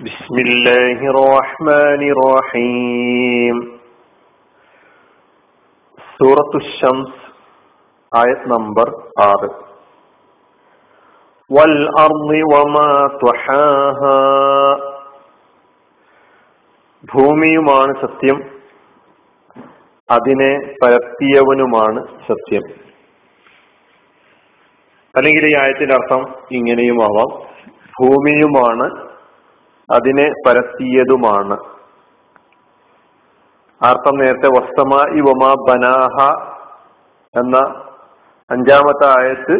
بسم الله الرحمن الرحيم സൂറത്തു ഷംസ് ആയത് നമ്പർ ആറ് വൽ അർളി വമാ തുഹാഹ ഭൂമിയുമാണ് സത്യം അതിനെ പരത്തിയവനുമാണ് സത്യം അല്ലെങ്കിൽ ഈ ആയത്തിന്റെ അർത്ഥം ഇങ്ങനെയും ആവാം ഭൂമിയുമാണ് അതിനെ പരത്തിയതുമാണ് അർത്ഥം നേരത്തെ വസ്തമ ഇവമ ബനാഹ എന്ന അഞ്ചാമത്തെ ആയത്ത്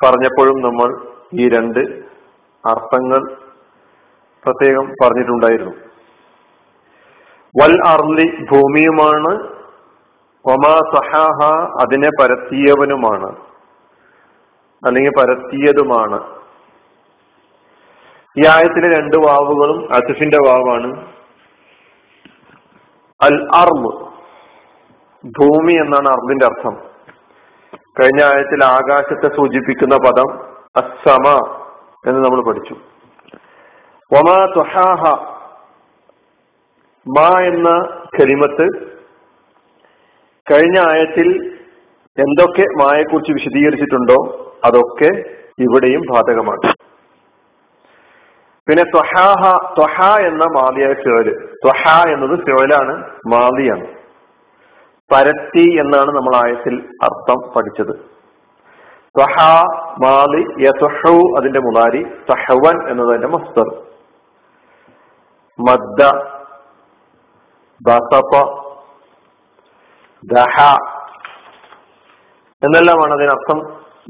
പറഞ്ഞപ്പോഴും നമ്മൾ ഈ രണ്ട് അർത്ഥങ്ങൾ പ്രത്യേകം പറഞ്ഞിട്ടുണ്ടായിരുന്നു. വൽ അർലി ഭൂമിയുമാണ് ഒമാ സഹാഹ അതിനെ പരത്തിയവനുമാണ് അല്ലെങ്കിൽ പരത്തിയതുമാണ് ഈ ആയത്തിലെ രണ്ട് വാവുകളും അസിഫിന്റെ വാവാണ്. അൽ അർമ് ഭൂമി എന്നാണ് അർബിന്റെ അർത്ഥം. കഴിഞ്ഞ ആയത്തിൽ ആകാശത്തെ സൂചിപ്പിക്കുന്ന പദം അസമ എന്ന് നമ്മൾ പഠിച്ചു. ഒമാ തുഹാഹ മാ എന്ന കരിമത്ത് കഴിഞ്ഞ ആയത്തിൽ എന്തൊക്കെ മായെക്കുറിച്ച് വിശദീകരിച്ചിട്ടുണ്ടോ അതൊക്കെ ഇവിടെയും ബാധകമാണ്. പിന്നെ ത്വഹാഹ ത്വഹ എന്ന മാലിയായ ഫിറൽ ത്വഹ എന്നത് ഫിറലാണ് മാലിയാണ്. പരത്തി എന്നാണ് നമ്മൾ ആയത്തിൽ അർത്ഥം പഠിച്ചത്. ത്വഹ മാലി അതിന്റെ മുതാരി ത്വഹവൻ എന്നതിന്റെ മസ്തർ മദ്ദ ബസപ ദഹ എന്നെല്ലാമാണ് അതിനർത്ഥം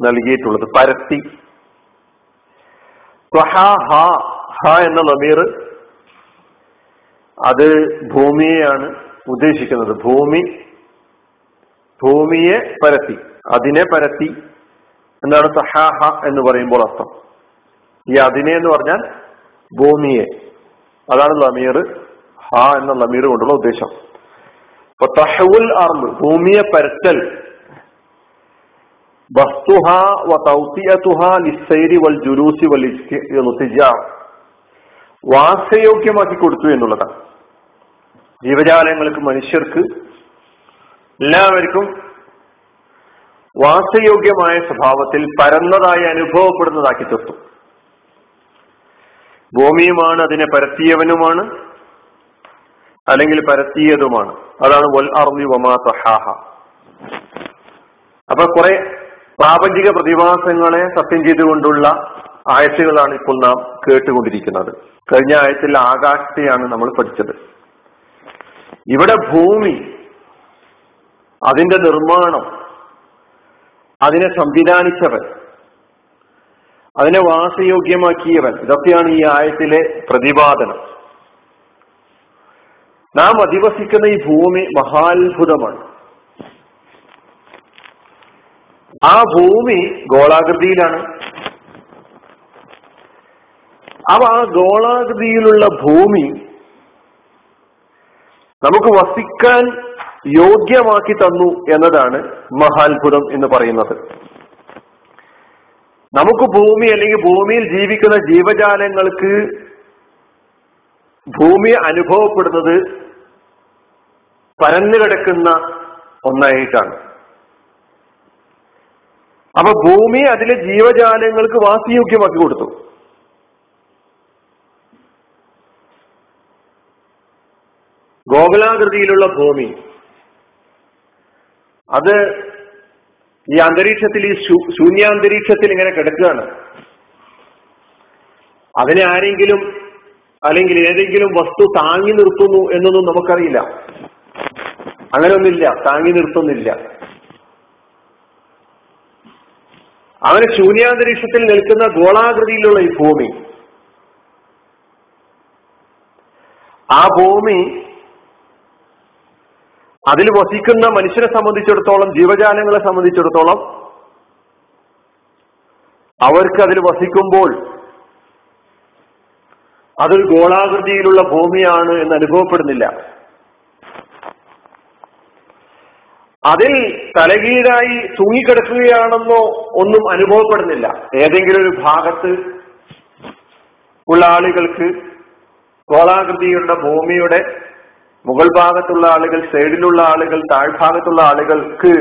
നൽകിയിട്ടുള്ളത്. പരത്തി. ഹ എന്ന നമീർ അത് ഭൂമിയെയാണ് ഉദ്ദേശിക്കുന്നത്. ഭൂമി ഭൂമിയെ പരത്തി അതിനെ പരത്തി എന്നാണ് സഹാഹ എന്ന് പറയുമ്പോൾ അർത്ഥം. ഈ അതിനെ എന്ന് പറഞ്ഞാൽ ഭൂമിയെ. അതാണ് ലമീർ ഹ എന്ന ലമീർ കൊണ്ടുള്ള ഉദ്ദേശം. അപ്പൊ തഹവുൽ അർബ് ഭൂമിയെ പരത്തൽ. വസ്തുഹ വ ലിസ്സൈരി വൽ ജുലൂസി വൽ വാസയോഗ്യമാക്കി കൊടുത്തു എന്നുള്ളതാണ്. ജീവജാലങ്ങൾക്ക് മനുഷ്യർക്ക് എല്ലാവർക്കും വാസയോഗ്യമായ സ്വഭാവത്തിൽ പരന്നതായി അനുഭവപ്പെടുന്നതാക്കി തീർത്തു. ഭൂമിയുമാണ് അതിനെ പരത്തിയവനുമാണ് അല്ലെങ്കിൽ പരത്തിയതുമാണ്. അതാണ് വൽ വമാ അപ്പൊ കുറെ പ്രാപഞ്ചിക പ്രതിഭാസങ്ങളെ സത്യം ചെയ്തുകൊണ്ടുള്ള ആയത്തുകളാണ് ഇപ്പോൾ നാം കേട്ടുകൊണ്ടിരിക്കുന്നത്. കഴിഞ്ഞ ആയത്തിൽ ആകാശത്തെയാണ് നമ്മൾ പഠിച്ചത്. ഇവിടെ ഭൂമി അതിന്റെ നിർമ്മാണം അതിനെ സംവിധാനിച്ചവൻ അതിനെ വാസയോഗ്യമാക്കിയവൻ ഇതൊക്കെയാണ് ഈ ആയത്തിലെ പ്രതിപാദനം. നാം അധിവസിക്കുന്ന ഈ ഭൂമി മഹാത്ഭുതമാണ്. ആ ഭൂമി ഗോളാകൃതിയിലാണ്. അപ്പൊ ആ ഗോളാകൃതിയിലുള്ള ഭൂമി നമുക്ക് വസിക്കാൻ യോഗ്യമാക്കി തന്നു എന്നതാണ് മഹാത്ഭുതം എന്ന് പറയുന്നത്. നമുക്ക് ഭൂമി അല്ലെങ്കിൽ ഭൂമിയിൽ ജീവിക്കുന്ന ജീവജാലങ്ങൾക്ക് ഭൂമി അനുഭവപ്പെടുന്നത് പരന്നു കിടക്കുന്ന ഒന്നായിട്ടാണ്. അപ്പൊ ഭൂമി അതിലെ ജീവജാലങ്ങൾക്ക് വാസയോഗ്യമാക്കി കൊടുത്തു. ഗോകുലാകൃതിയിലുള്ള ഭൂമി. അത് ഈ അന്തരീക്ഷത്തിൽ ഈ ശൂന്യാന്തരീക്ഷത്തിൽ ഇങ്ങനെ കിടക്കുകയാണ്. അതിനെ ആരെങ്കിലും അല്ലെങ്കിൽ ഏതെങ്കിലും വസ്തു താങ്ങി നിർത്തുന്നു എന്നൊന്നും നമുക്കറിയില്ല. അങ്ങനെയൊന്നുമില്ല. താങ്ങി നിർത്തുന്നില്ല. അവന് ശൂന്യാന്തരീക്ഷത്തിൽ നിൽക്കുന്ന ഗോളാകൃതിയിലുള്ള ഈ ഭൂമി. ആ ഭൂമി അതിൽ വസിക്കുന്ന മനുഷ്യനെ സംബന്ധിച്ചിടത്തോളം ജീവജാലങ്ങളെ സംബന്ധിച്ചിടത്തോളം അവർക്ക് അതിൽ വസിക്കുമ്പോൾ അതൊരു ഗോളാകൃതിയിലുള്ള ഭൂമിയാണ് എന്ന് അനുഭവപ്പെടുന്നില്ല. അതിൽ തലകീഴായി തൂങ്ങിക്കിടക്കുകയാണെന്നോ ഒന്നും അനുഭവപ്പെടുന്നില്ല. ഏതെങ്കിലും ഒരു ഭാഗത്ത് ഉള്ള ആളുകൾക്ക് ഗോളാകൃതിയുള്ള ഭൂമിയുടെ മുകൾ ഭാഗത്തുള്ള ആളുകൾ സൈഡിലുള്ള ആളുകൾ താഴ്ഭാഗത്തുള്ള ആളുകൾക്ക്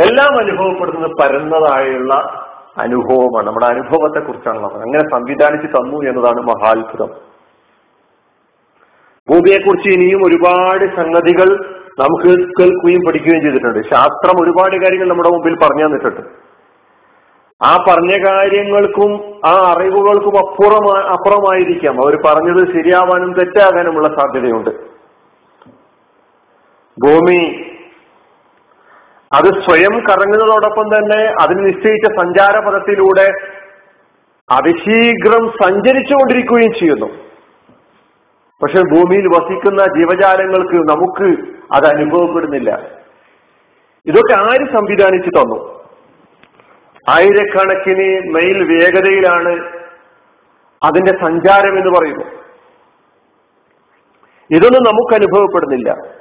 എല്ലാം അനുഭവപ്പെടുന്നത് പരന്നതായുള്ള അനുഭവമാണ്. നമ്മുടെ അനുഭവത്തെ കുറിച്ചാണ് നമ്മൾ അങ്ങനെ സംവിധാനിച്ച് തന്നു എന്നതാണ് മഹാത്ഭുതം. ഭൂമിയെക്കുറിച്ച് ഇനിയും ഒരുപാട് സംഗതികൾ നമുക്ക് കേൾക്കുകയും പഠിക്കുകയും ചെയ്തിട്ടുണ്ട്. ശാസ്ത്രം ഒരുപാട് കാര്യങ്ങൾ നമ്മുടെ മുമ്പിൽ പറഞ്ഞു തന്നിട്ടുണ്ട്. ആ പറഞ്ഞ കാര്യങ്ങൾക്കും ആ അറിവുകൾക്കും അപ്പുറമാ അപ്പുറമായിരിക്കാം. അവർ പറഞ്ഞത് ശരിയാവാനും തെറ്റാകാനുമുള്ള സാധ്യതയുണ്ട്. ഭൂമി. അത് സ്വയം കറങ്ങുന്നതോടൊപ്പം തന്നെ അതിന് നിശ്ചയിച്ച സഞ്ചാരപഥത്തിലൂടെ അതിശീഘ്രം സഞ്ചരിച്ചുകൊണ്ടിരിക്കുകയും ചെയ്യുന്നു. പക്ഷെ ഭൂമിയിൽ വസിക്കുന്ന ജീവജാലങ്ങൾക്ക് നമുക്ക് അത് അനുഭവപ്പെടുന്നില്ല. ഇതൊക്കെ ആര് സംവിധാനിച്ചു തന്നു? ആയിരക്കണക്കിന് മൈൽ വേഗതയിലാണ് അതിന്റെ സഞ്ചാരം എന്ന് പറയുന്നു ഇതൊന്നും നമുക്ക് അനുഭവപ്പെടുന്നില്ല.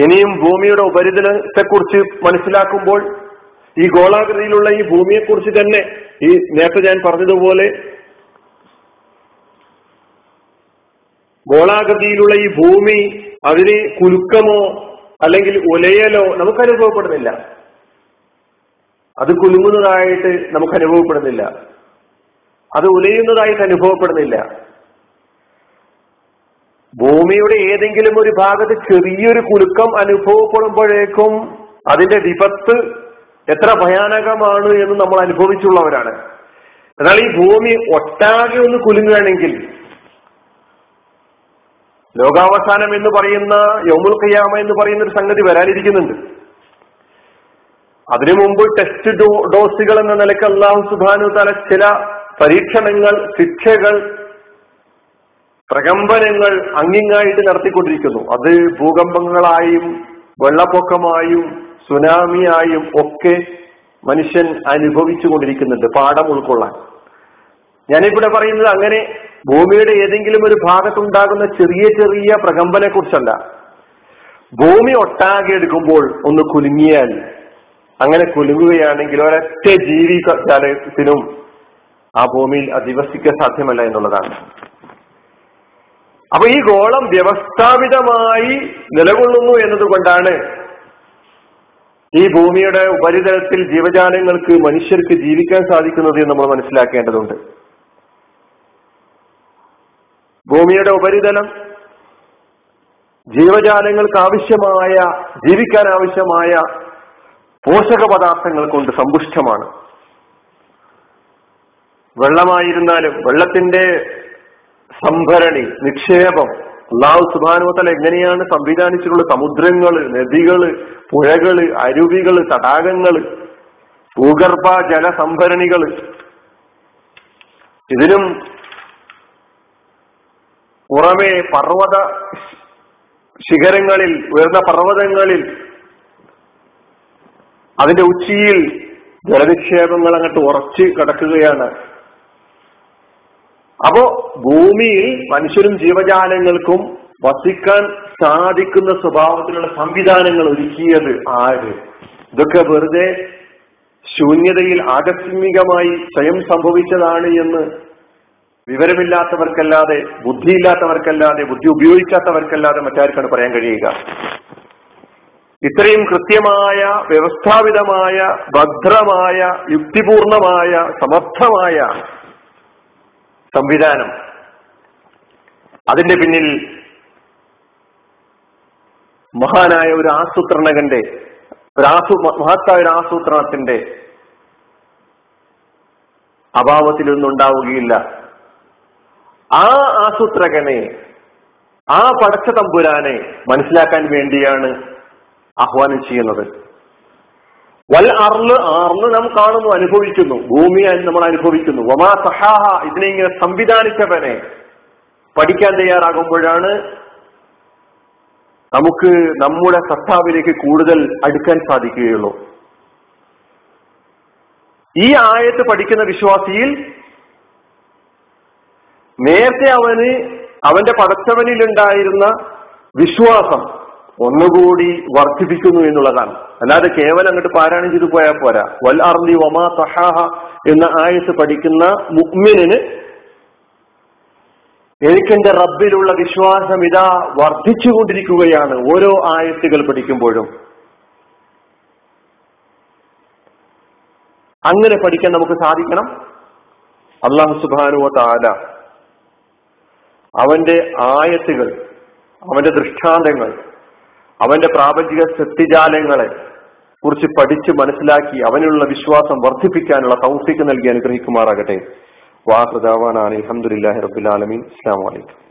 ഇനിയും ഭൂമിയുടെ ഉപരിതലത്തെക്കുറിച്ച് മനസ്സിലാക്കുമ്പോൾ ഈ ഗോളാകൃതിയിലുള്ള ഈ ഭൂമിയെക്കുറിച്ച് തന്നെ ഈ നേരത്തെ ഞാൻ പറഞ്ഞതുപോലെ ഗോളാകൃതിയിലുള്ള ഈ ഭൂമി അതിന് കുലുക്കമോ അല്ലെങ്കിൽ ഒലയലോ നമുക്ക് അനുഭവപ്പെടുന്നില്ല അത് കുലുങ്ങുന്നതായിട്ട് നമുക്ക് അനുഭവപ്പെടുന്നില്ല അത് ഉലയുന്നതായിട്ട് അനുഭവപ്പെടുന്നില്ല. ഭൂമിയുടെ ഏതെങ്കിലും ഒരു ഭാഗത്ത് ചെറിയൊരു കുലുക്കം അനുഭവപ്പെടുമ്പോഴേക്കും അതിന്റെ വിപത്ത് എത്ര ഭയാനകമാണ് എന്ന് നമ്മൾ അനുഭവിച്ചുള്ളവരാണ്. എന്നാൽ ഈ ഭൂമി ഒട്ടാകെ ഒന്ന് കുലുങ്ങുകയാണെങ്കിൽ ലോകാവസാനം എന്ന് പറയുന്ന യോമുൽ ഖിയാമ എന്ന് പറയുന്ന ഒരു സംഗതി വരാനിരിക്കുന്നുണ്ട്. അതിനു മുമ്പ് ടെസ്റ്റ് ഡോസുകൾ എന്ന നിലയ്ക്ക് അള്ളാഹു സുബാനു തല ചില പരീക്ഷണങ്ങൾ ശിക്ഷകൾ പ്രകമ്പനങ്ങൾ അങ്ങിങ്ങായിട്ട് നടത്തിക്കൊണ്ടിരിക്കുന്നു. അത് ഭൂകമ്പങ്ങളായും വെള്ളപ്പൊക്കമായും സുനാമിയായും ഒക്കെ മനുഷ്യൻ അനുഭവിച്ചു കൊണ്ടിരിക്കുന്നുണ്ട് പാഠം ഉൾക്കൊള്ളാൻ. ഞാനിവിടെ പറയുന്നത് അങ്ങനെ ഭൂമിയുടെ ഏതെങ്കിലും ഒരു ഭാഗത്തുണ്ടാകുന്ന ചെറിയ ചെറിയ പ്രകമ്പനെ കുറിച്ചല്ല ഭൂമി ഒട്ടാകെ എടുക്കുമ്പോൾ ഒന്ന് കുലുങ്ങിയാൽ അങ്ങനെ കുലുങ്ങുകയാണെങ്കിൽ ഒരൊറ്റ ജീവിജാലത്തിനും ആ ഭൂമിയിൽ അധിവസിക്കാൻ സാധ്യമല്ല എന്നുള്ളതാണ്. അപ്പൊ ഈ ഗോളം വ്യവസ്ഥാപിതമായി നിലകൊള്ളുന്നു എന്നതുകൊണ്ടാണ് ഈ ഭൂമിയുടെ ഉപരിതലത്തിൽ ജീവജാലങ്ങൾക്ക് മനുഷ്യർക്ക് ജീവിക്കാൻ സാധിക്കുന്നത് എന്ന് നമ്മൾ മനസ്സിലാക്കേണ്ടതുണ്ട്. ഭൂമിയുടെ ഉപരിതലം ജീവജാലങ്ങൾക്ക് ആവശ്യമായ ജീവിക്കാൻ ആവശ്യമായ പോഷക പദാർത്ഥങ്ങൾ കൊണ്ട് സമ്പുഷ്ടമാണ്. വെള്ളമായിരുന്നാലും വെള്ളത്തിന്റെ സംഭരണി നിക്ഷേപം. അള്ളാഹു സുബാനുവത്തല എങ്ങനെയാണ് സംവിധാനിച്ചിട്ടുള്ള സമുദ്രങ്ങൾ നദികൾ പുഴകൾ അരുവികൾ തടാകങ്ങൾ ഭൂഗർഭ ജലസംഭരണികൾ ഇതിനും പുറമെ പർവത ശിഖരങ്ങളിൽ ഉയർന്ന പർവതങ്ങളിൽ അതിന്റെ ഉച്ചിയിൽ ജലനിക്ഷേപങ്ങൾ അങ്ങോട്ട് ഉറച്ച് കിടക്കുകയാണ്. അപ്പോ ഭൂമിയിൽ മനുഷ്യരും ജീവജാലങ്ങൾക്കും വസിക്കാൻ സാധിക്കുന്ന സ്വഭാവത്തിലുള്ള സംവിധാനങ്ങൾ ഒരുക്കിയത് ആര്? ഇതൊക്കെ വെറുതെ ശൂന്യതയിൽ ആകസ്മികമായി സ്വയം സംഭവിച്ചതാണ് എന്ന് വിവരമില്ലാത്തവർക്കല്ലാതെ ബുദ്ധിയില്ലാത്തവർക്കല്ലാതെ ബുദ്ധി ഉപയോഗിക്കാത്തവർക്കല്ലാതെ മറ്റാർക്കാണ് പറയാൻ കഴിയുക? ഇത്രയും കൃത്യമായ വ്യവസ്ഥാപിതമായ ഭദ്രമായ യുക്തിപൂർണമായ സമർത്ഥമായ സംവിധാനം. അതിന്റെ പിന്നിൽ മഹാനായ ഒരു ആസൂത്രണകന്റെ ഒരു ആസൂ മഹത്തായ ഒരു ആസൂത്രണത്തിന്റെ അഭാവത്തിലൊന്നും ഉണ്ടാവുകയില്ല ആ ആസൂത്രകനെ ആ പടച്ച തമ്പുരാനെ മനസ്സിലാക്കാൻ വേണ്ടിയാണ് ആഹ്വാനം ചെയ്യുന്നത്. വൽ അർൾ ആർന്ന് നാം കാണുന്നു അനുഭവിക്കുന്നു. ഭൂമിയെ നമ്മൾ അനുഭവിക്കുന്നു. വമാ സഹാഹ ഇതിനെ ഇങ്ങനെ സംവിധാനിച്ചവനെ പഠിക്കാൻ തയ്യാറാകുമ്പോഴാണ് നമുക്ക് നമ്മുടെ സത്താവിലേക്ക് കൂടുതൽ അടുക്കാൻ സാധിക്കുകയുള്ളൂ. ഈ ആയത്ത് പഠിക്കുന്ന വിശ്വാസിയിൽ നേരത്തെ അവന് അവന്റെ പടച്ചവനിൽ ഉണ്ടായിരുന്ന വിശ്വാസം ഒന്നുകൂടി വർദ്ധിപ്പിക്കുന്നു എന്നുള്ളതാണ്. അല്ലാതെ കേവലം അങ്ങോട്ട് പാരായണം ചെയ്തു പോയാൽ പോരാ. വൽ അർലി ഒമാ സഹാഹ എന്ന ആയത്ത് പഠിക്കുന്ന മുഗ്മിനിന് എനിക്കെന്റെ റബ്ബിലുള്ള വിശ്വാസം ഇതാ വർദ്ധിച്ചുകൊണ്ടിരിക്കുകയാണ് ഓരോ ആയത്തുകൾ പഠിക്കുമ്പോഴും. അങ്ങനെ പഠിക്കാൻ നമുക്ക് സാധിക്കണം? അള്ളാഹു സുബാനുവ താല അവന്റെ ആയത്തുകൾ അവന്റെ ദൃഷ്ടാന്തങ്ങൾ അവന്റെ പ്രാപഞ്ചിക സത്യജാലങ്ങളെ കുറിച്ച് പഠിച്ച് മനസ്സിലാക്കി അവനുള്ള വിശ്വാസം വർദ്ധിപ്പിക്കാനുള്ള തൗഫിക്ക് നൽകി അനുഗ്രഹിക്കുമാറാകട്ടെ. വാഹൃദാവാനാണ് അലഹമുല്ലാഹി റബുലാലമീൻ അസ്സാം വലൈക്കും